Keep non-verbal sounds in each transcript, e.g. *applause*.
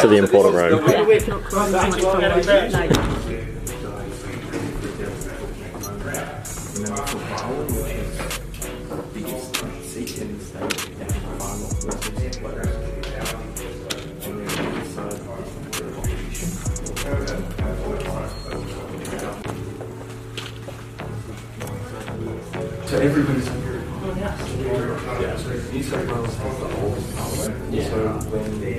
to the important room. So everybody's yeah, so New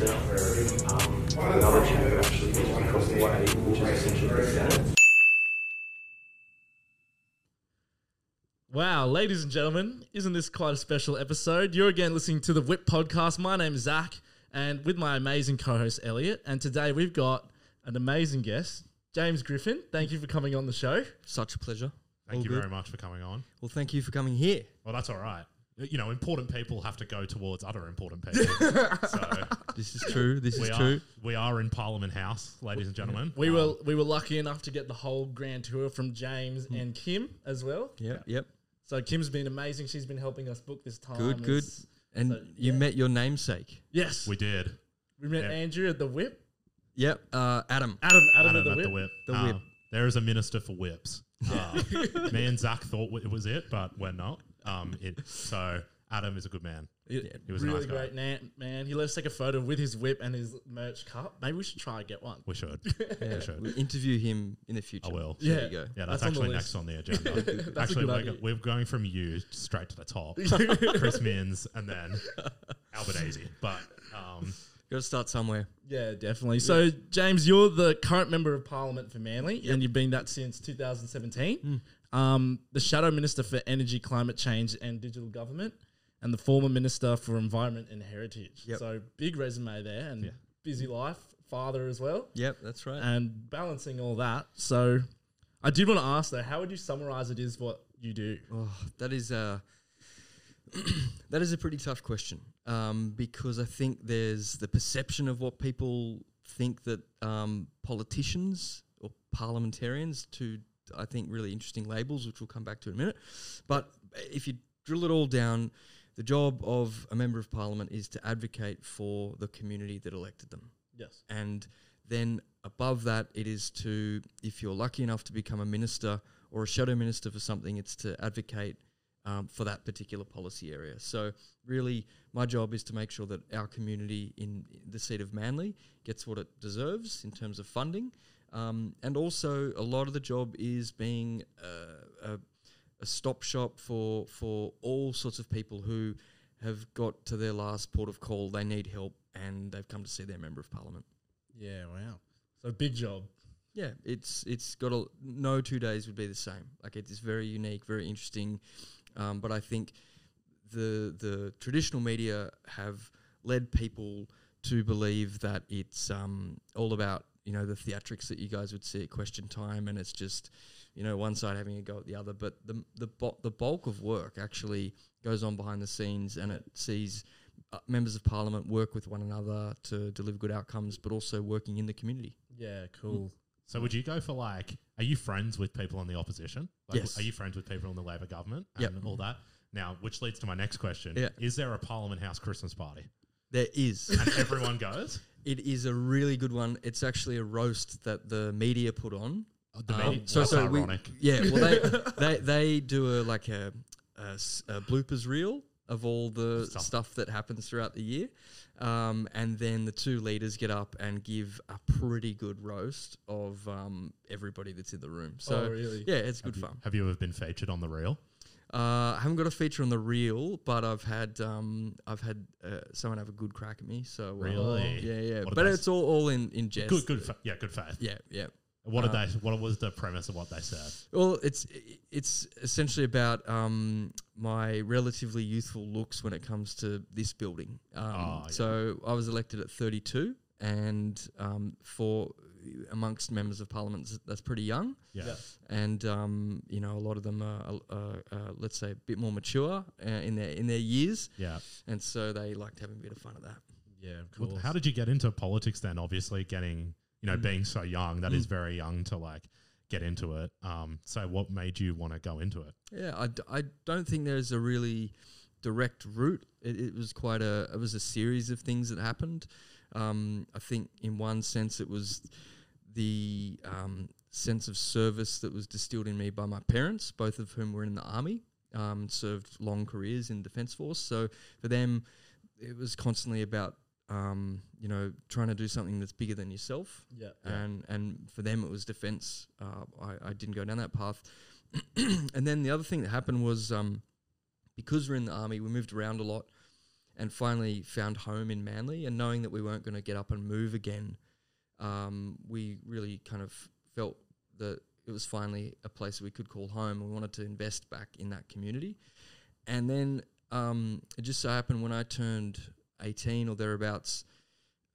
Wales first themselves. Um, another chamber actually was across the way, which is essentially the Senate. Wow, ladies and gentlemen, isn't this quite a special episode? You're again listening to the Whip Podcast. My name is Zach, and with my amazing co host, Elliot. And today we've got an amazing guest, James Griffin. Thank you for coming on the show. Such a pleasure. Thank All you good. very much for coming on. Well, thank you for coming here. Well, that's all right. You know, important people have to go towards other important *laughs* people. so This is true. This we is are true. we are in Parliament House, ladies and gentlemen. We Um, were we were lucky enough to get the whole grand tour from James Hmm. and Kim as well. Yep, yep. So Kim's been amazing. She's been helping us book this time. Good, good. It's- And So, you yeah. met your namesake. Yes, we did. we met yeah. Andrew at the Whip. Yep, uh, Adam. Adam, Adam, Adam at the at Whip. the whip. The Um, whip. There is a minister for whips. Uh, me and *laughs* Zach thought it was it, but we're not. Um, it, so Adam is a good man. It- he was a really nice guy. great na- man. He let us take a photo with his whip and his merch cup. Maybe we should try and get one. We should. *laughs* Yeah, We should. we'll interview him in the future. I will. There Yeah. you go. Yeah, That's that's, actually list. next on the agenda. *laughs* That's a actually, good we're, idea. go- we're going from you straight to the top. *laughs* Chris Minns and then Albanese. But um, Got to start somewhere. Yeah, definitely. So, James, you're the current member of Parliament for Manly, and you've been that since 2017. Hmm. Um, the Shadow Minister for Energy, Climate Change, and Digital Government, and the former Minister for Environment and Heritage. Yep. So, big resume there, and Yeah. busy life, father as well, Yep, that's right. and balancing all that. So, I did want to ask though, how would you summarize it is what you do? Oh, that is a *clears throat* that is a pretty tough question um, because I think there's the perception of what people think that um, politicians or parliamentarians, to I think really interesting labels, which we'll come back to in a minute. But if you drill it all down, the job of a member of parliament is to advocate for the community that elected them. Yes. And then above that, it is to, if you're lucky enough to become a minister or a shadow minister for something, it's to advocate um, for that particular policy area. So, really, my job is to make sure that our community in the seat of Manly gets what it deserves in terms of funding. Um, and also, a lot of the job is being uh, a, a stop shop for, for all sorts of people who have got to their last port of call, they need help, and they've come to see their member of parliament. Yeah, wow. So, big job. Yeah, it's it's got a no two days would be the same. Like it's very unique, very interesting. Um, but I think the the traditional media have led people to believe that it's um, all about you know the theatrics that you guys would see at Question Time, and it's just you know one side having a go at the other. But the the bu- the bulk of work actually goes on behind the scenes, and it sees. Uh, members of parliament work with one another to deliver good outcomes, but also working in the community. Yeah, cool. so would you go for like, are you friends with people in the opposition? Like, Yes. Are you friends with people in the Labor government Yep. and all that? Now, which leads to my next question. Yeah. Is there a Parliament House Christmas party? There is. And everyone goes? *laughs* It is a really good one. It's actually a roast that the media put on. The Um, media- so, that's so we- ironic. yeah, well, they, *laughs* they they do a like a a bloopers reel of all the Stuff. stuff. that happens throughout the year, um, and then the two leaders get up and give a pretty good roast of um, everybody that's in the room. So Oh, really? yeah, it's good have you, fun. Have you ever been featured on the reel? Uh, I haven't got a feature on the reel, but I've had um, I've had uh, someone have a good crack at me. So uh, Really? yeah, yeah. What But it's all, all in in jest. Good, good, fa- yeah, good faith. Yeah, yeah. What did Uh, they? What was the premise of what they said? Well, it's it's essentially about um, my relatively youthful looks when it comes to this building. Um, Oh, yeah. So I was elected at 32, and um, for amongst members of parliament, that's- that's pretty young. Yeah, Yeah. And um, you know, a lot of them are, uh, uh, let's say, a bit more mature uh, in their in their years, yeah. and so they liked having a bit of fun at that. Yeah, Well, how did you get into politics then? Obviously, getting you Mm. know being so young, that is very young to like get into it. Um, so what made you want to go into it? Yeah, I, d- I don't think there's a really direct route. It, it was quite a it was a series of things that happened. Um, I think in one sense it was the um, sense of service that was distilled in me by my parents, both of whom were in the army, um, served long careers in defence force. So for them, it was constantly about um, you know trying to do something that's bigger than yourself Yeah. and and for them it was defense. Uh, I, I didn't go down that path. *clears throat* and then the other thing that happened was um, because we're in the army, we moved around a lot, and finally found home in Manly. And knowing that we weren't going to get up and move again, um, we really kind of felt that it was finally a place we could call home. We wanted to invest back in that community, and then um, it just so happened when I turned eighteen or thereabouts.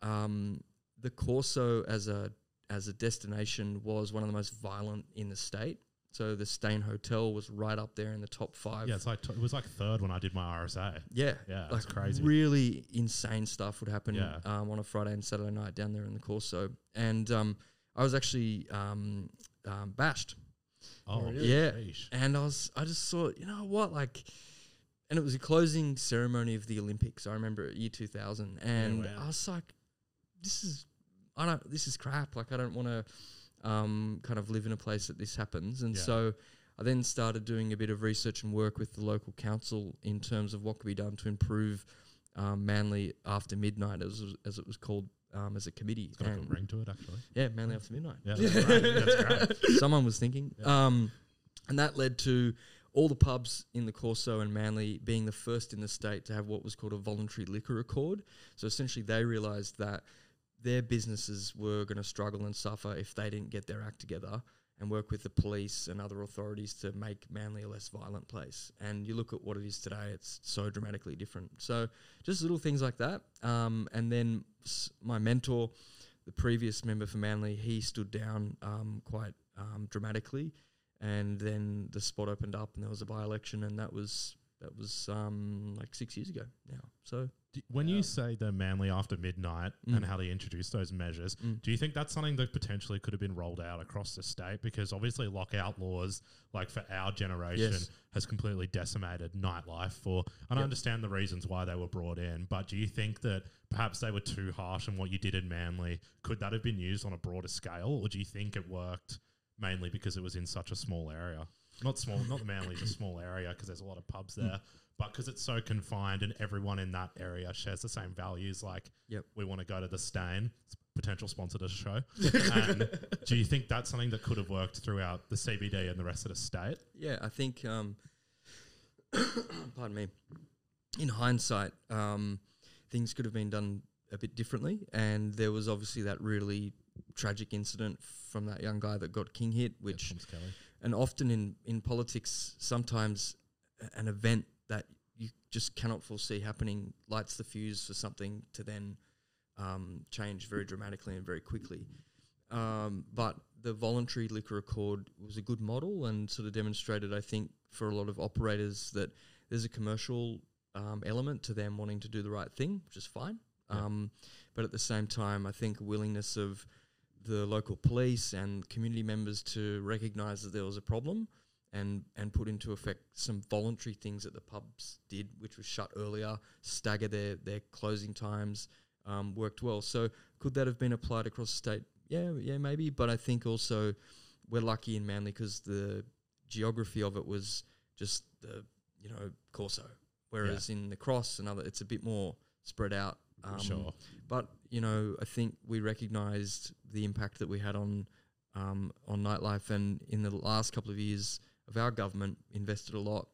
Um, the Corso as a as a destination was one of the most violent in the state. So the Steyne Hotel was right up there in the top five. Yeah, it's like t- it was like third when I did my RSA. yeah, Yeah, like it's crazy. Really insane stuff would happen Yeah. um, on a Friday and Saturday night down there in the Corso, and um, I was actually um, um, bashed, Oh, really? Yeah. sheesh. and I was I just thought, you know what, like. And it was a closing ceremony of the Olympics. I remember it, year two thousand, and wow. I was like, "This is, I don't, this is crap. Like, I don't want to, um, kind of live in a place that this happens." And Yeah. so, I then started doing a bit of research and work with the local council in terms of what could be done to improve um, Manly after midnight, as as it was called, um, as a committee. It's got a good ring to it, actually. yeah, Manly after midnight. Yeah, *laughs* that's great. That's great. Someone was thinking. Um, and that led to all the pubs in the Corso and Manly being the first in the state to have what was called a voluntary liquor accord. So essentially, they realised that their businesses were going to struggle and suffer if they didn't get their act together and work with the police and other authorities to make Manly a less violent place. And you look at what it is today; it's so dramatically different. So just little things like that. Um, and then my mentor, the previous member for Manly, he stood down um, quite um, dramatically, and then the spot opened up, and there was a by election, and that was that was um, like six years ago now. So When you say the Manly after midnight Mm. and how they introduced those measures, Mm. do you think that's something that potentially could have been rolled out across the state? Because obviously, lockout laws, like for our generation, Yes. has completely decimated nightlife. For and I understand the reasons why they were brought in, but do you think that perhaps they were too harsh on what you did in Manly? Could that have been used on a broader scale, or do you think it worked mainly because it was in such a small area? Not small, not the Manly, is a small area because there's a lot of pubs Hmm. there. But because it's so confined and everyone in that area shares the same values, like Yep. we want to go to the Steyne, potential sponsor to the show. and do you think that's something that could have worked throughout the CBD and the rest of the state? Yeah, I think. Um, *coughs* pardon me. In hindsight, um, things could have been done a bit differently, and there was obviously that really tragic incident from that young guy that got king hit, which Kelly. And often in in politics, sometimes an event that you just cannot foresee happening lights the fuse for something to then um, change very dramatically and very quickly. Um, but the voluntary liquor accord was a good model and sort of demonstrated, I think, for a lot of operators that there's a commercial um, element to them wanting to do the right thing, which is fine. Yeah. Um, but at the same time, I think willingness of the local police and community members to recognise that there was a problem and and put into effect some voluntary things that the pubs did, which was shut earlier, stagger their their closing times, um, worked well. So could that have been applied across the state? Yeah, yeah, maybe. But I think also we're lucky in Manly because the geography of it was just the you know Corso, whereas in the Cross and other, it's a bit more spread out. Um, sure. but you know, I think we recognised the impact that we had on um, on nightlife, and in the last couple of years of our government, invested a lot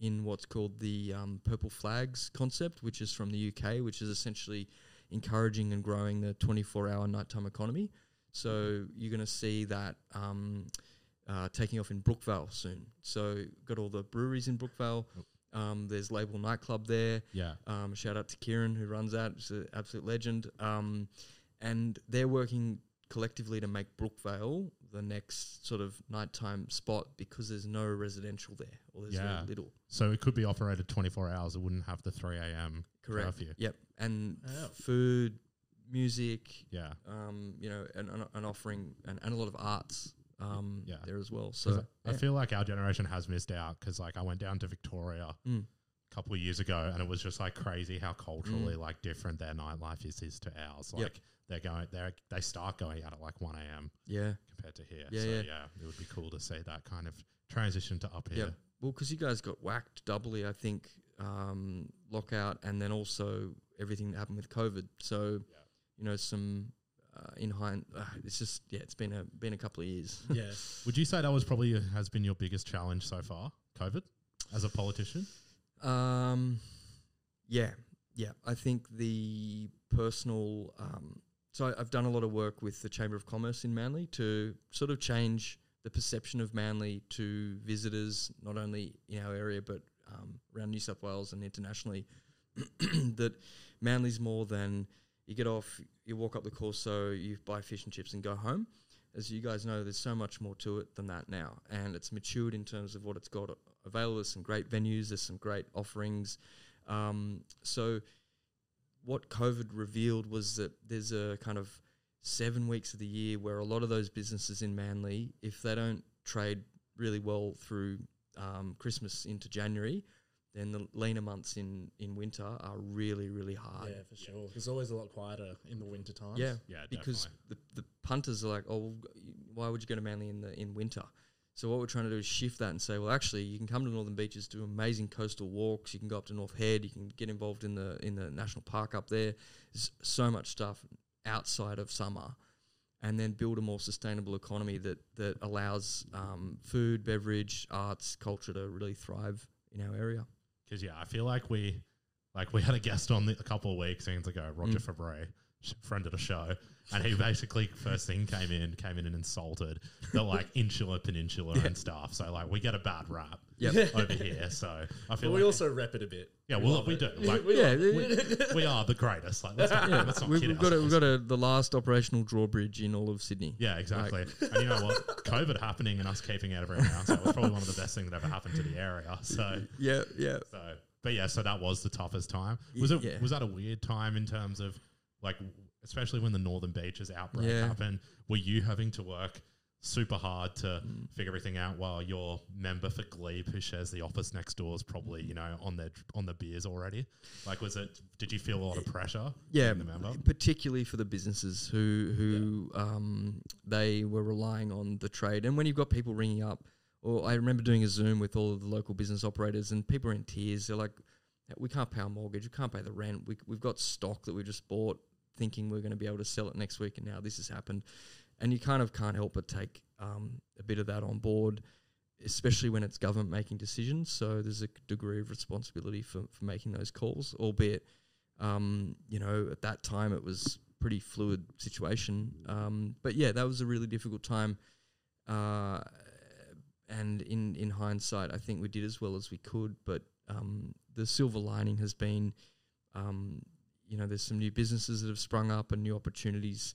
in what's called the um, purple flags concept, which is from the UK, which is essentially encouraging and growing the 24-hour nighttime economy. So you're going to see that um, uh, taking off in Brookvale soon. So got all the breweries in Brookvale. Um, there's Label Nightclub there. Yeah. Um, shout out to Kieran who runs that. It's an absolute legend. Um, and they're working collectively to make Brookvale the next sort of nighttime spot because there's no residential there or there's Yeah. very little. So it could be operated 24 hours. It wouldn't have the 3 a.m. Correct. curfew. Yep. And Yeah. food, music, Yeah. um, you know, and, and, and offering and, and a lot of arts um, Yeah. there as well. So I, I feel like our generation has missed out because, like, I went down to Victoria Mm. a couple of years ago, and it was just like crazy how culturally like different their nightlife is is to ours. Like Mm. Yep. they're going, they they start going out at like one a.m. Yeah. compared to here. Yeah, so yeah. yeah. it would be cool to see that kind of transition to up Yeah. here. Well, because you guys got whacked doubly, I think, um, lockout, and then also everything that happened with COVID. So, you know, some uh, in hind, uh, it's just yeah, it's been a been a couple of years. *laughs* Yeah. Would you say that was probably uh, has been your biggest challenge so far, COVID, as a politician? Um, yeah, yeah. I think the personal. Um, so I, I've done a lot of work with the Chamber of Commerce in Manly to sort of change the perception of Manly to visitors, not only in our area but um, around New South Wales and internationally. *clears throat* that Manly's more than you get off, you walk up the Corso, you buy fish and chips and go home. As you guys know, there's so much more to it than that now, and it's matured in terms of what it's got available. There's some great venues, there's some great offerings. Um, so, what COVID revealed was that there's a kind of seven weeks of the year where a lot of those businesses in Manly, if they don't trade really well through um, Christmas into January, then the leaner months in, in winter are really, really hard. Yeah, for sure. It's always a lot quieter in the winter time. Yeah, Yeah, because the, the punters are like, oh, why would you go to Manly in the in winter? So what we're trying to do is shift that and say, well, actually, you can come to Northern Beaches, do amazing coastal walks. You can go up to North Head. You can get involved in the in the national park up there. There's so much stuff outside of summer, and then build a more sustainable economy that that allows um, food, beverage, arts, culture to really thrive in our area. Because yeah, I feel like we like we had a guest on the, a couple of weeks ago, Roger Mm. Fabre, sh- friend of the show, and he basically first thing came in, came in and insulted the like insular peninsula and stuff. So like we get a bad rap Yep. *laughs* over here. So I But feel we like also rep it a bit. yeah, well love we it. do. *laughs* Like, We yeah, we, we are the greatest. Like let's *laughs* not, yeah. let's not We've, kid we've got a, we've got a, the last operational drawbridge in all of Sydney. Yeah, exactly. and you know what? COVID happening and us keeping out everyone else, that was probably one of the best things that ever happened to the area. So Yeah, yeah. So, but yeah, so that was the toughest time. Was it? Yeah. Was that a weird time in terms of like, especially when the Northern Beaches outbreak Yeah. happened? Were you having to work super hard to Mm. figure everything out while your member for Glebe, who shares the office next door, is probably you know on their on the beers already? Like, was it? Did you feel a lot of pressure? Yeah, the member. particularly for the businesses who who um, they were relying on the trade. And when you've got people ringing up, or I remember doing a Zoom with all of the local business operators, and people are in tears. They're like, "We can't pay our mortgage. We can't pay the rent. We, we've got stock that we just bought, thinking we're going to be able to sell it next week, and now this has happened." And you kind of can't help but take um, a bit of that on board. Especially when it's government making decisions, so there's a degree of responsibility for, for making those calls, albeit um, you know, at that time it was pretty fluid situation. Um, but yeah, that was a really difficult time. Uh, and in, in hindsight, I think we did as well as we could. But um, the silver lining has been, um, you know, there's some new businesses that have sprung up and new opportunities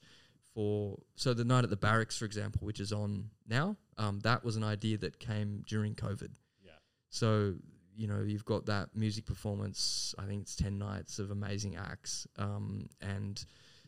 for. So the night at the barracks, for example, which is on now, um, that was an idea that came during COVID. Yeah. So you know you've got that music performance. I think it's ten nights of amazing acts, um, and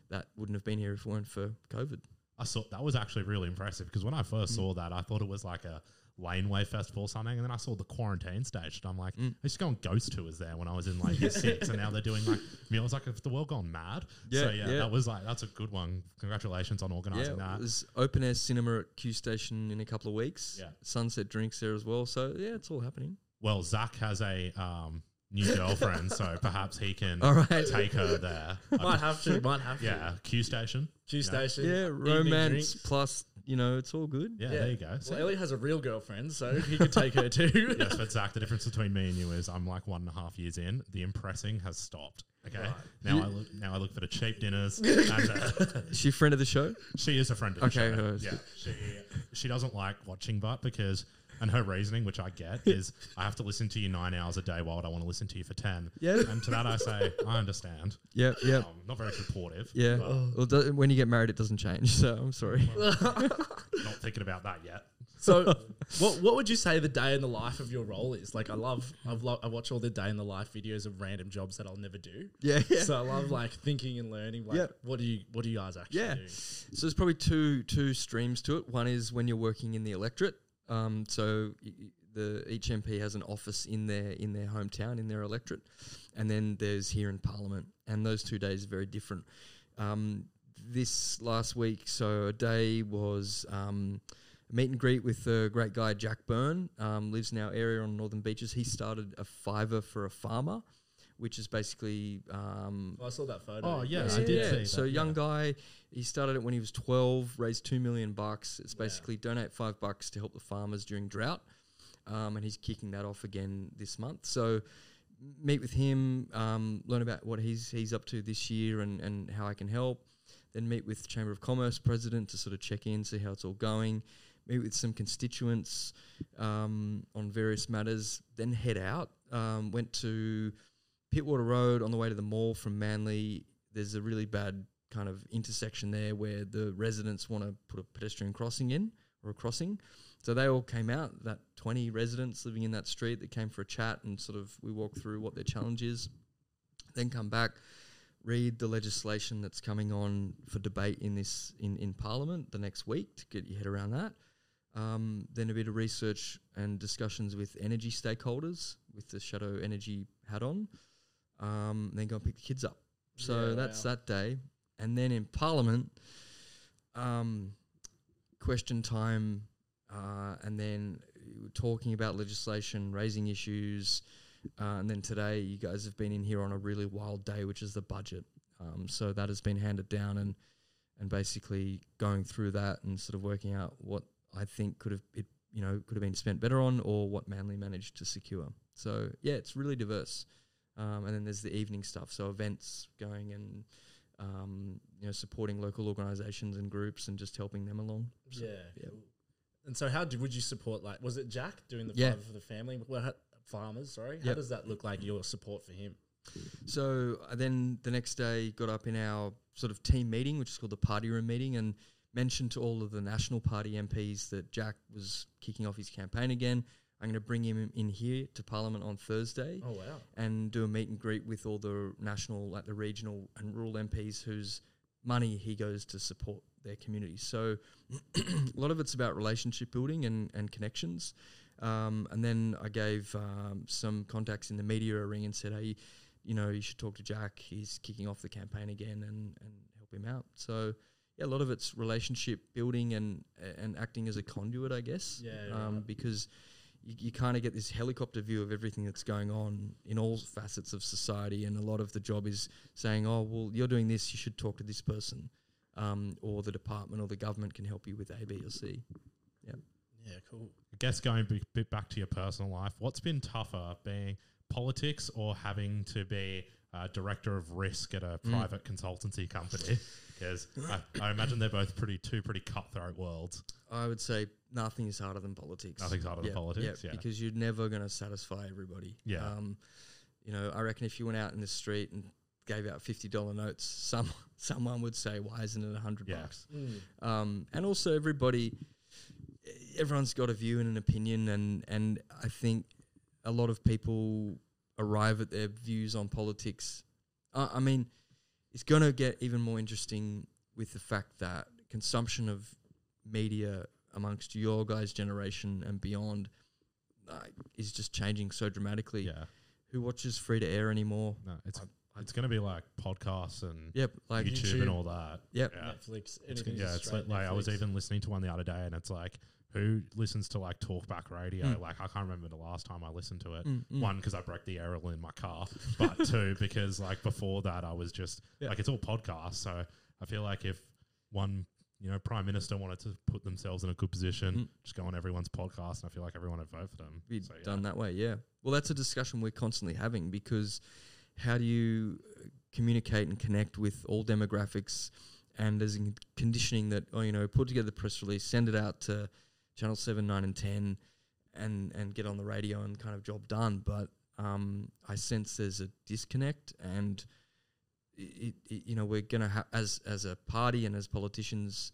that wouldn't have been here if it weren't for COVID. I saw that was actually really impressive because when I first Mm. saw that, I thought it was like a laneway festival or something, and then I saw the quarantine stage, and I'm like, Mm. I used to go on ghost tours there when I was in like year *laughs* six, and now they're doing like, I mean, I was like, if the world gone mad? Yeah, so yeah, yeah. that was like, that's a good one. Congratulations on organising yeah, that. there's open air cinema at Q Station in a couple of weeks. Yeah. Sunset drinks there as well. So yeah, it's all happening. Well, Zach has a um, new girlfriend, so *laughs* perhaps he can All right. take her there. *laughs* Might have to. Might have to. yeah, Q station. Q station. Yeah, evening romance drinks. plus you know it's all good. Yeah, there you go. So- Well, Ellie has a real girlfriend, so he could take her too. *laughs* yes, *laughs* but Zach, the difference between me and you is I'm like one and a half years in. The impressing has stopped. Okay, now I look now I look for the cheap dinners, *laughs* and uh, Is she a friend of the show? she is a friend of the Okay, show. uh, Yeah, she she doesn't like watching Butt because, and her reasoning, which I get, *laughs* is I have to listen to you nine hours a day. Why would I want to listen to you for ten? Yeah. and to that I say I understand. Yeah, yeah. Um, not very supportive. Yeah. Well, do- when you get married, it doesn't change. So I'm sorry. *laughs* not thinking about that yet. So, what what would you say the day in the life of your role is? Like, I love I've lo- I watch all the day in the life videos of random jobs that I'll never do. yeah, yeah. So I love like thinking and learning. Like, Yeah. what do you what do you guys actually Yeah. do? So there's probably two two streams to it. One is when you're working in the electorate. Um, so the each MP has an office in their in their hometown in their electorate, and then there's here in Parliament, and those two days are very different. Um, this last week, so a day was um, meet and greet with the great guy Jack Berne, um, lives in our area on Northern Beaches. He started a fiver for a farmer, which is basically um, I saw that photo. Oh, yeah, Yeah. I did see that, so young yeah. guy, he started it when he was twelve, raised two million bucks. It's Yeah. basically donate five bucks to help the farmers during drought, um, and he's kicking that off again this month. So meet with him, um, learn about what he's he's up to this year and and how I can help. Then meet with Chamber of Commerce president to sort of check in, see how it's all going. Meet with some constituents um, on various matters. Then head out. Um, went to Pittwater Road on the way to the mall from Manly. There's a really bad kind of intersection there where the residents want to put a pedestrian crossing in or a crossing. So they all came out, that 20 residents living in that street that came for a chat and sort of we walked through what their challenge is. Then come back, read the legislation that's coming on for debate in this in, in Parliament the next week to get your head around that. Um, then a bit of research and discussions with energy stakeholders with the Shadow Energy hat on. Um, then go and pick the kids up. So Yeah, that's wow. that day. And then in Parliament, um, question time, uh, and then talking about legislation, raising issues. Uh, and then today, you guys have been in here on a really wild day, which is the budget. Um, so that has been handed down, and and basically going through that and sort of working out what I think could have it you know could have been spent better on, or what Manly managed to secure. So yeah, it's really diverse. Um, and then there's the evening stuff, so events going and um, you know supporting local organisations and groups and just helping them along. So, Yeah. yeah. cool. And so, how did, would you support? Like, was it Jack doing the Yeah. five for the family? Well, farmers, sorry. How Yep. does that look like? Your support for him? So uh, then the next day, got up in our sort of team meeting, which is called the party room meeting, and mentioned to all of the National Party MPs that Jack was kicking off his campaign again. I'm going to bring him in here to Parliament on Thursday Oh wow. and do a meet and greet with all the national, like the regional and rural MPs whose money he goes to support their communities. So *clears throat* a lot of it's about relationship building and, and connections. Um, and then I gave um, some contacts in the media a ring and said, hey, you know, you should talk to Jack. He's kicking off the campaign again and, and help him out. So yeah, a lot of it's relationship building and and acting as a conduit, I guess. Yeah, Um, right. because you, you kind of get this helicopter view of everything that's going on in all facets of society, and a lot of the job is saying, "Oh, well, you're doing this. You should talk to this person, um, or the department or the government can help you with A, B, or C." Yeah, Yeah, cool. I guess going a bit back to your personal life, what's been tougher, being politics or having to be uh, director of risk at a private consultancy company? *laughs* Because I, I imagine they're both pretty two pretty cutthroat worlds. I would say nothing is harder than politics. Nothing's harder than politics, yeah. because you're never going to satisfy everybody. Yeah. Um, you know, I reckon if you went out in the street and gave out fifty dollar notes, some *laughs* someone would say, "Why isn't it a hundred Yeah. bucks?" Mm. Um, and also everybody, everyone's got a view and an opinion, and and I think a lot of people arrive at their views on politics. Uh, I mean, it's going to get even more interesting with the fact that consumption of media amongst your guys' generation and beyond uh, is just changing so dramatically. Yeah, Who watches free to air anymore? no, it's I- it's going to be like podcasts and Yep, like YouTube, and all that. Yep. Yeah. Netflix. It's, anything yeah, it's like, straight like I was even listening to one the other day, and it's like, who listens to like talkback radio? Mm. Like, I can't remember the last time I listened to it. Mm, mm. One, because I broke the aerial in my car, but *laughs* two, because like before that, I was just Yeah. like, it's all podcasts. So I feel like if one, you know, prime minister wanted to put themselves in a good position, Mm. just go on everyone's podcast, and I feel like everyone would vote for them. be So, yeah. done that way. Yeah. Well, that's a discussion we're constantly having because how do you uh, communicate and connect with all demographics? And there's a conditioning that, oh, you know, put together the press release, send it out to channel seven, nine, and ten, and and get on the radio and kind of job done. But um, I sense there's a disconnect, and it, it, you know, we're gonna ha- as as a party and as politicians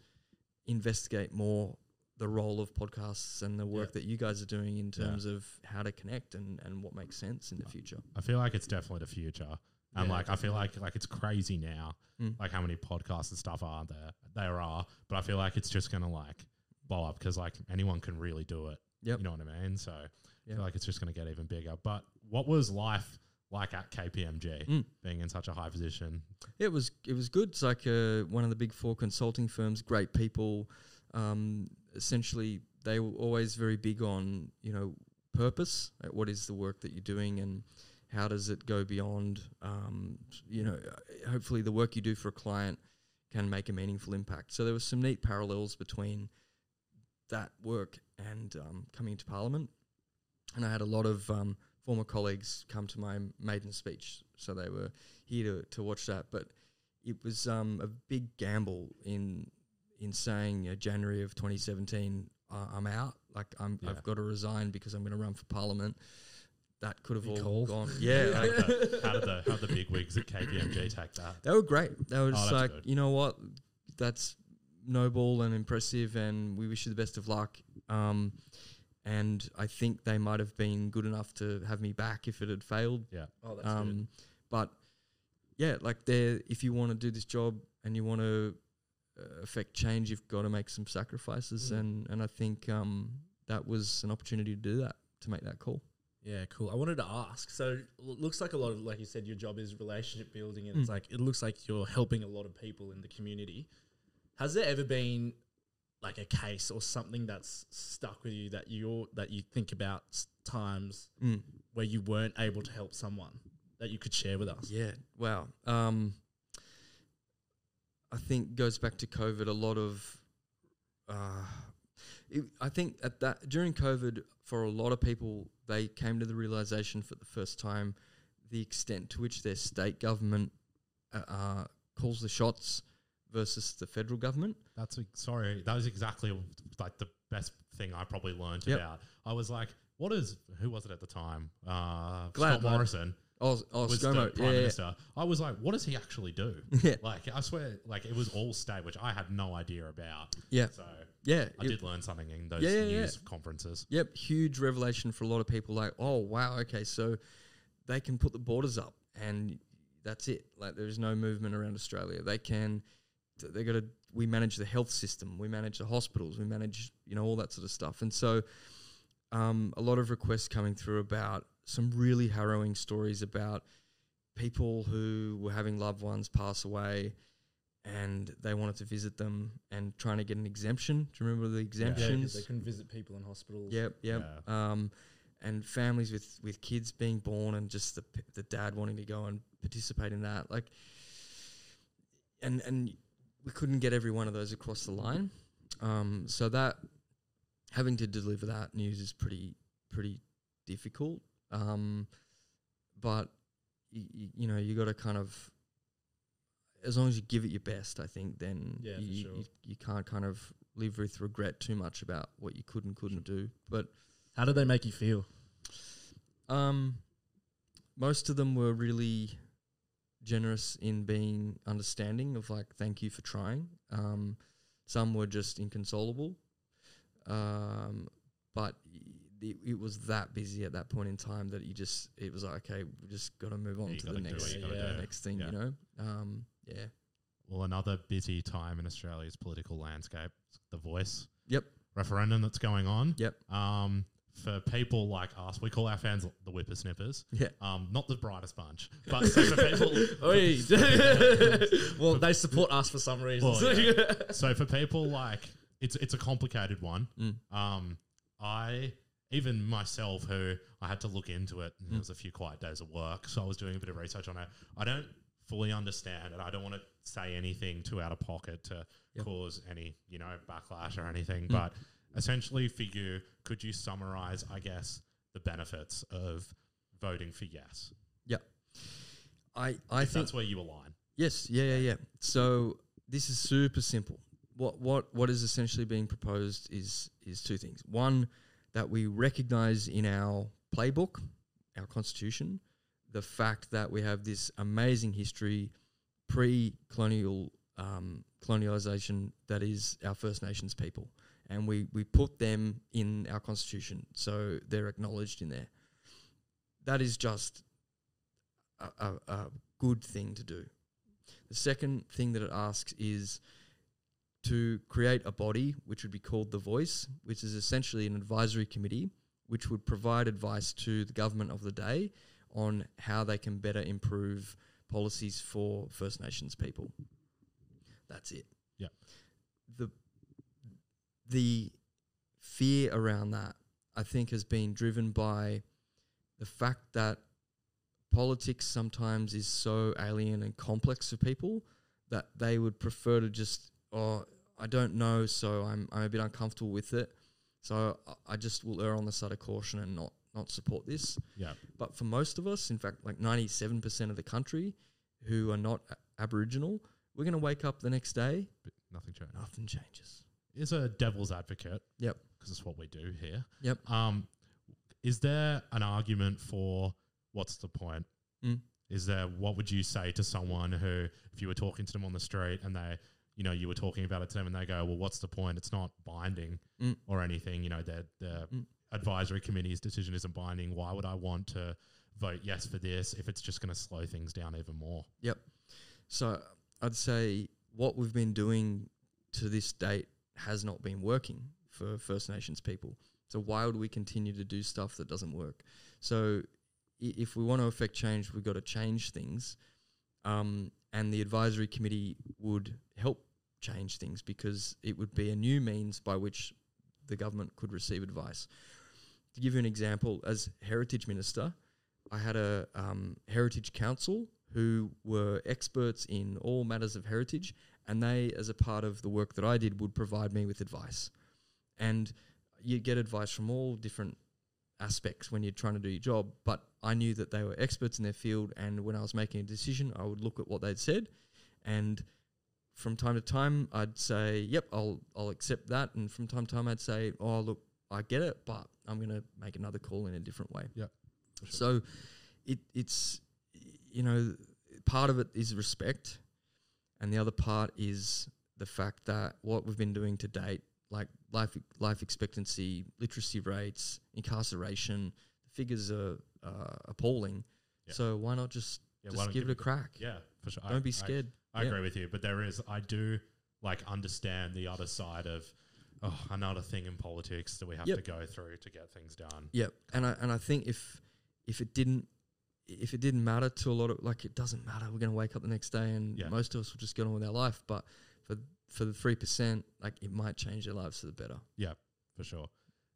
investigate more the role of podcasts and the work Yeah. that you guys are doing in Yeah. terms of how to connect and, and what makes sense in the future. I feel like it's definitely the future. And Yeah, like I feel like like it's crazy now, Mm. like how many podcasts and stuff are there. There are, but I feel like it's just gonna like blow up because like anyone can really do it. Yep. You know what I mean? So I feel like it's just going to get even bigger. But what was life like at KPMG, Mm. being in such a high position? It was it was good. It's like uh, one of the big four consulting firms. Great people. Um, essentially, they were always very big on you know purpose. Like what is the work that you're doing, and how does it go beyond? Um, you know, uh, hopefully the work you do for a client can make a meaningful impact. So there was some neat parallels between that work and um, coming into Parliament. And I had a lot of um, former colleagues come to my maiden speech, so they were here to, to watch that. But it was um, a big gamble in in saying uh, January of 2017, uh, I'm out. Like I'm, Yeah. I've got to resign because I'm going to run for Parliament. That could have Big all call. gone. *laughs* Yeah, how, like, did the, how did the how did the big wigs at KPMG take that? they were great. They were Oh, just that's like, good. you know what, that's noble and impressive, and we wish you the best of luck. Um, and I think they might have been good enough to have me back if it had failed. Yeah. Oh, that's Um, but yeah, like there, if you want to do this job and you want to uh, affect change, you've got to make some sacrifices, Mm. and and I think um, that was an opportunity to do that to make that call. Yeah, cool. I wanted to ask. So, it looks like a lot of, like you said, your job is relationship building, and it's Mm. like it looks like you're helping a lot of people in the community. Has there ever been like a case or something that's stuck with you that you that you think about times Mm. where you weren't able to help someone that you could share with us? Yeah. Wow. Um, I think goes back to COVID. A lot of, uh, it, I think at that during COVID, for a lot of people, they came to the realization for the first time the extent to which their state government uh, uh, calls the shots versus the federal government. That's sorry. That was exactly like the best thing I probably learned Yep. about. I was like, "What is? Who was it at the time? Uh, Glad- Scott Morrison Oh, oh was ScoMo. the prime yeah, yeah, minister." I was like, "What does he actually do?" *laughs* yeah, like, I swear, like it was all state, which I had no idea about. yeah, So yeah. I It- did learn something in those Yeah, yeah, yeah. news conferences. Yep, huge revelation for a lot of people. Like, oh wow, okay, so they can put the borders up, and that's it. Like, there is no movement around Australia. They can, they got to. We manage the health system, we manage the hospitals, we manage you know all that sort of stuff. And so, um, a lot of requests coming through about some really harrowing stories about people who were having loved ones pass away. And they wanted to visit them and trying to get an exemption. Do you remember the Yeah, 'cause exemptions? they couldn't visit people in hospitals. Yep, yep. Um, and families with, with kids being born and just the the dad wanting to go and participate in that, like, and and we couldn't get every one of those across the line. Um, so that having to deliver that news is pretty pretty difficult. Um, but y- y- you know you got to kind of as long as you give it your best, I think then Yeah, you, sure. you you can't kind of live with regret too much about what you could and couldn't do. But How did they make you feel? um, most of them were really generous in being understanding of like, thank you for trying. Um, some were just inconsolable. Um, but it, it was that busy at that point in time that you just, it was like, okay, we just got to move on you to the next, what you gotta the do. next thing, Yeah. you know? Um, yeah. Well, another busy time in Australia's political landscape. The Voice Yep. referendum that's going on. Yep. Um, for people like us, we call our fans the whippersnippers. Yeah. Um, not the brightest bunch, but so for people, *laughs* Oi. *laughs* well, they support us for some reason. Well, yeah. *laughs* so for people like it's it's a complicated one. Mm. Um, I even myself, who I had to look into it, and there was a few quiet days of work, so I was doing a bit of research on it. I don't fully understand, and I don't want to say anything too out of pocket to Yep. cause any you know backlash or anything. But essentially, for you, could you summarize, I guess, the benefits of voting for yes? Yeah. I, I If think that's where you align. Yes, yeah, yeah, yeah. So this is super simple. What what what is essentially being proposed is is two things. One, that we recognize in our playbook, our constitution, the fact that we have this amazing history, pre-colonial um, colonialization that is our First Nations people, and we we put them in our constitution, so they're acknowledged in there. That is just a, a, a good thing to do. The second thing that it asks is to create a body which would be called the Voice, which is essentially an advisory committee which would provide advice to the government of the day on how they can better improve policies for First Nations people. That's it. Yeah. The the fear around that I think has been driven by the fact that politics sometimes is so alien and complex for people that they would prefer to just oh I don't know so I'm I'm a bit uncomfortable with it so I- I just will err on the side of caution and not not support this Yeah. but for most of us in fact like 97% of the country who are not a- aboriginal we're going to wake up the next day But nothing changed. nothing changes Is a devil's advocate yep because it's what we do here. Yep. Um, is there an argument for what's the point? Mm. Is there what would you say to someone who, if you were talking to them on the street and they, you know, you were talking about it to them and they go, well, what's the point? It's not binding Mm. or anything. You know, their the Mm. advisory committee's decision isn't binding. Why would I want to vote yes for this if it's just going to slow things down even more? Yep. So I'd say what we've been doing to this date has not been working for First Nations people. So why would we continue to do stuff that doesn't work? So if we want to affect change, we've got to change things. Um, and the advisory committee would help change things because it would be a new means by which the government could receive advice. To give you an example, as heritage minister, I had a um, heritage council who were experts in all matters of heritage, and they, as a part of the work that I did, would provide me with advice. And you get advice from all different aspects when you're trying to do your job, but I knew that they were experts in their field, and when I was making a decision, I would look at what they'd said, and from time to time, I'd say, "Yep, I'll I'll accept that," and from time to time, I'd say, "Oh, look, I get it, but I'm going to make another call in a different way." For sure. So it it's you know part of it is respect, and the other part is the fact that what we've been doing to date, like life life expectancy, literacy rates, incarceration, the figures are uh, appalling. Yeah. So why not just Yeah, just give it a crack? Yeah, for sure. Don't be I- scared. I Yeah. agree with you, but there is I do like understand the other side of oh another thing in politics that we have Yep. to go through to get things done. Yep. And I and I think if if it didn't if it didn't matter to a lot of like it doesn't matter, we're gonna wake up the next day and Yeah. most of us will just get on with our life. But for for the three percent, like it might change their lives for the better. Yeah, for sure.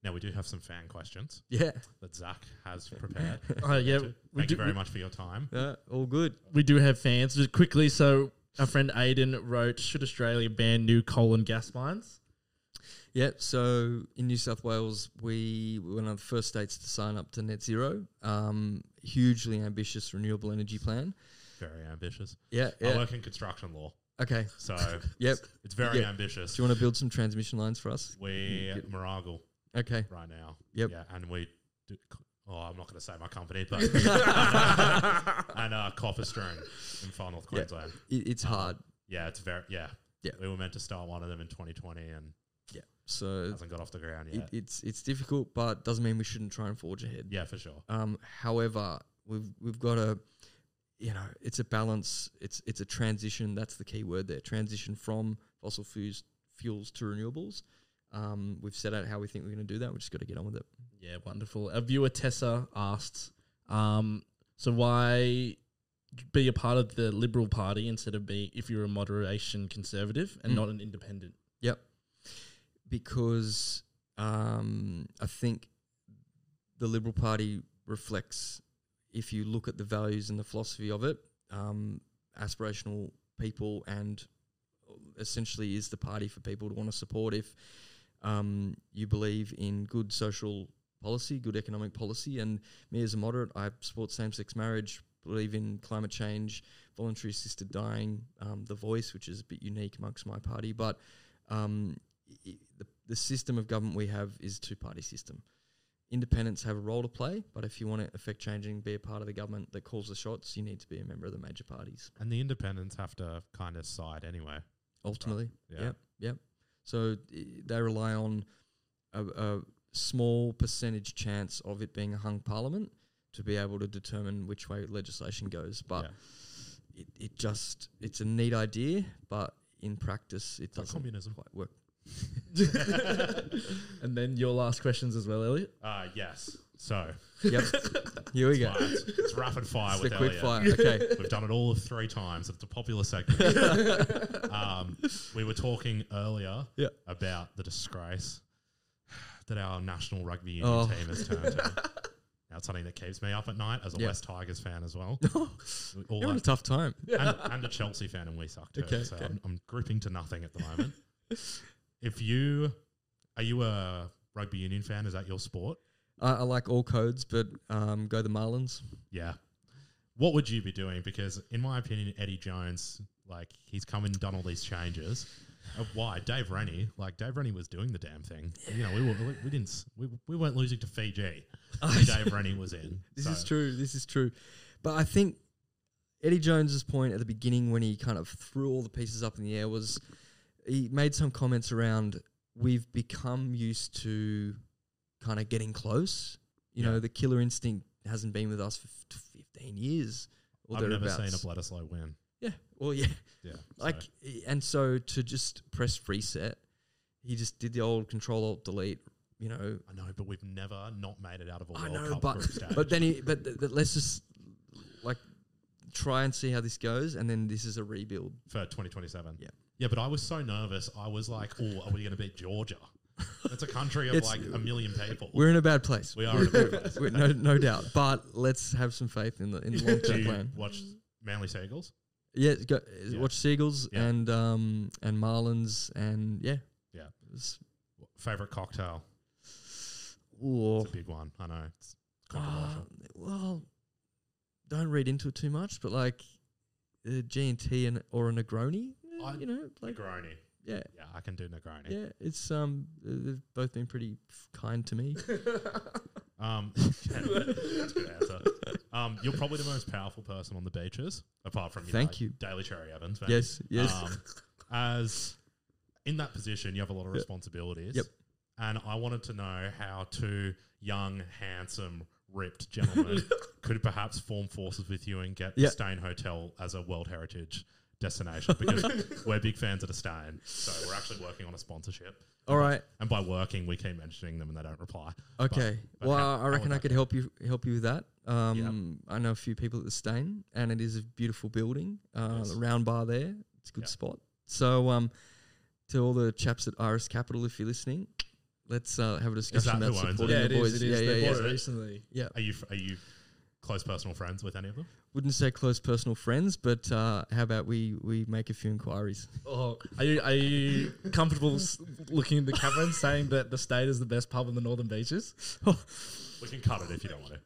Now we do have some fan questions Yeah. that Zach has prepared. *laughs* Oh yeah, Thank we you do, very we, much for your time. Yeah. All good. we do have fans. Just quickly, so our friend Aiden wrote, "Should Australia ban new coal and gas mines?" Yeah. So in New South Wales, we were one of the first states to sign up to net zero. Um, hugely ambitious renewable energy plan. Very ambitious. Yeah. I Yeah. work in construction law, Okay. so *laughs* Yep. it's, it's very Yeah. ambitious. Do you want to build some transmission lines for us? we Good. Maragal Okay. right now. Yep. Yeah, and we. Do, oh, I'm not going to say my company, but *laughs* *laughs* and uh, CopperString in far north. Queensland. It, it's Uh, hard. Yeah, it's very yeah. Yeah. we were meant to start one of them in 2020 and. So hasn't got off the ground it, yet. it's it's difficult, but doesn't mean we shouldn't try and forge ahead. yeah, for sure. Um, however, we've we've got a, you know, it's a balance. It's it's a transition. That's the key word there. Transition from fossil fuels fuels to renewables. Um, we've set out how we think we're going to do that. We just got to get on with it. Yeah, wonderful. A viewer Tessa asked, um, "So why be a part of the Liberal Party instead of being if you're a moderation conservative and Mm. not an independent?" Yep. Because um, I think the Liberal Party reflects, if you look at the values and the philosophy of it, um, aspirational people and essentially is the party for people to want to support if um, you believe in good social policy, good economic policy. And me as a moderate, I support same sex marriage, believe in climate change, voluntary assisted dying, um, the voice, which is a bit unique amongst my party. But um, the, the system of government we have is two party system. Independents have a role to play, but if you want to affect changing, be a part of the government that calls the shots, you need to be a member of the major parties. And the independents have to kind of side anyway. Ultimately, Yeah. Yep, yep. So they rely on a, a small percentage chance of it being a hung parliament to be able to determine which way legislation goes. But Yeah. it, it just it's a neat idea, but in practice, it like doesn't communism. quite work. *laughs* and then your last questions as well, Elliot. Uh, yes. So, Yep. *laughs* Here we go. it's, it's rapid fire It's with the quick Elliot. fire. Okay. *laughs* We've done it all of three times. It's a popular segment. um, we were talking earlier Yeah. about the disgrace that our national rugby union Oh. team has turned to. Now, it's something that keeps me up at night as a Yeah. West Tigers fan as well. All You're a tough time. and, and a Chelsea fan, and we suck too. Okay, so okay. I'm, I'm grouping to nothing at the moment. If you are you a rugby union fan? Is that your sport? I, I like all codes, but um, go the Marlins. Yeah. What would you be doing? Because in my opinion, Eddie Jones, like he's come and done all these changes. Uh, why Dave Rennie? Like Dave Rennie was doing the damn thing. You know, we were we, we didn't we, we weren't losing to Fiji. *laughs* Dave Rennie was in. This So, is true. This is true. But I think Eddie Jones's point at the beginning when he kind of threw all the pieces up in the air was he made some comments around we've become used to kind of getting close. You Yeah. know, the killer instinct hasn't been with us for f- 15 years. Or I've never seen a Bledisloe win. Yeah. Well, yeah. Yeah, *laughs* Like, so- and so to just press reset, he just did the old control alt delete. You know, I know, but we've never not made it out of a I World know, Cup but group stage. but then he but th- th- let's just like try and see how this goes, and then this is a rebuild. for 2027. Yeah. Yeah, but I was so nervous. I was like, oh, are we going to beat Georgia? It's a country of It's- like a million people. We're in a bad place. We are in a bad place. No, no doubt. But let's have some faith in the in the long Do term you plan. watch Manly Sea Eagles? Yeah, go, Yeah. watch Sea Eagles Yeah. and um and Marlins and yeah. Yeah. It's- Favorite cocktail? Ooh. It's a big one. I know. It's controversial. Uh, well, don't read into it too much, but like uh, G and T and or a Negroni, I- you know, like Negroni. yeah, Yeah, I can do Negroni. yeah. It's um, they've both been pretty kind to me. *laughs* Um, *laughs* that's a good answer. Um, you're probably the most powerful person on the beaches, apart from you Thank know, you. Daly Cherry Evans. but, yes, yes. Um, as in that position, you have a lot of responsibilities. Yep. And I wanted to know how two young, handsome, ripped gentlemen *laughs* could perhaps form forces with you and get Yeah. the Steyne Hotel as a World Heritage destination because *laughs* we're big fans of the Steyne. So we're actually working on a sponsorship. All right. And by working, we keep mentioning them and they don't reply. Okay. but well, how- I reckon I that could help you help you with that. Um, I know a few people at the Steyne, and it is a beautiful building. Uh, Yes. The round bar there, it's a good Yeah. spot. So, um, to all the chaps at Iris Capital, if you're listening, let's uh, have a discussion that about who owns it? supporting yeah, the it boys. is. It is. Yeah, they yeah, bought yeah. it recently. yeah. Are you are you close personal friends with any of them? Wouldn't say close personal friends, but uh, how about we we make a few inquiries? Oh, are you are you comfortable s- looking in the camera and saying that the state is the best pub in the northern beaches? *laughs* We can cut it if you don't want to.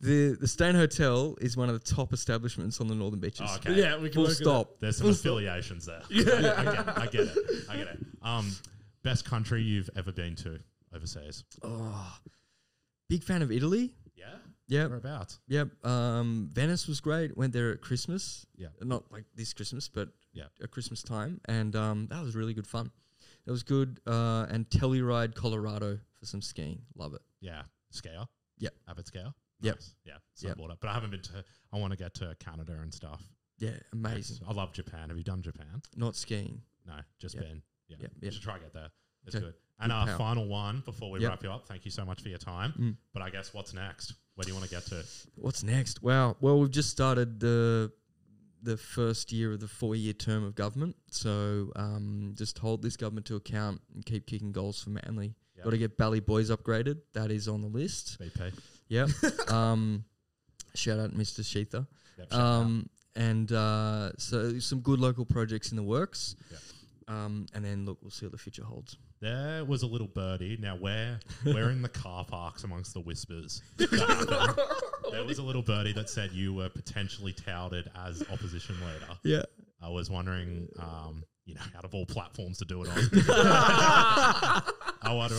The the Steyne Hotel is one of the top establishments on the northern beaches. Oh, okay. Yeah, we can Full work with stop. There's some affiliations there. I, get it, I get it. I get it. I get it. Um, best country you've ever been to overseas? Oh, big fan of Italy. Yeah. Yep. Whereabouts? Yep. Um, Venice was great. Went there at Christmas. Yeah. Not like this Christmas, but Yeah. at Christmas time, and um, that was really good fun. It was good. Uh, and Telluride, Colorado, for some skiing. Love it. Yeah. Skier. Yep. Avid skier. Yep. Nice. Yeah. Yep. Snowboarder. But I haven't been to. I want to get to Canada and stuff. Yeah, amazing. I love Japan. Have you done Japan? Not skiing. No, just Yep. been. Yeah. Yep, You yep. should try to get there. It's Okay. good. And our power. final one before we Yep. wrap you up. Thank you so much for your time. Mm. But I guess what's next? Where do you want to get to? What's next? Wow. Well, we've just started the the first year of the four year term of government. So um, just hold this government to account and keep kicking goals for Manly. Yep. Got to get Bally Boys upgraded. That is on the list. BP. Yep. *laughs* um, shout out Mr. Sheetha. Yep. Um, and uh, so some good local projects in the works. Yep. Um, and then look, we'll see what the future holds. There was a little birdie. Now we're we're in the car parks amongst the whispers. *laughs* there was a little birdie that said you were potentially touted as opposition leader. Yeah. I was wondering, um, you know, out of all platforms to do it on, *laughs* I wonder,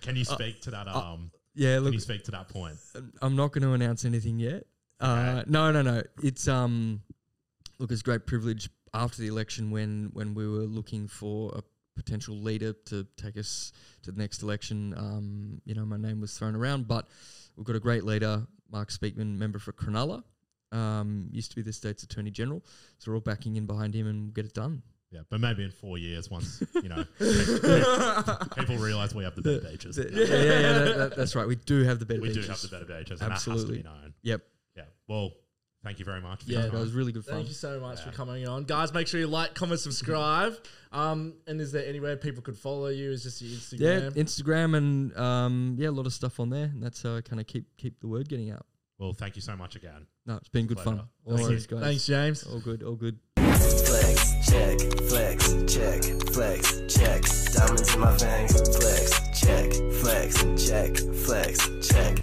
can you speak to that? Um, Yeah. can Look, you speak to that point? I'm not going to announce anything yet. Uh, no, no, no. It's um, look, it's great privilege after the election when when we were looking for a potential leader to take us to the next election. Um, you know, my name was thrown around, but we've got a great leader, Mark Speakman, member for Cronulla. Um, used to be the state's attorney general, so we're all backing in behind him and we'll get it done. Yeah, but maybe in four years, once you know people, *laughs* people realize we have the better beaches. yeah, yeah, yeah, that- that- that's right. We do have the better we beaches. do have the better beaches, and Absolutely. that has to be known. Yep. Yeah. Well, thank you very much. For Yeah, That was really good fun. Thank you so much for coming on, guys. Make sure you like, comment, subscribe. Um, and is there anywhere people could follow you? Is just your Instagram? Yeah, Instagram? Instagram and um, yeah, a lot of stuff on there. And that's how I kind of keep keep the word getting out. Well, thank you so much again. No, it's been good Pleasure. fun. No Thank worries, guys. Thanks, James. All good, all good. Flex, check, flex, check, flex, check. Diamonds in my fangs, flex, check, flex, check, flex, check.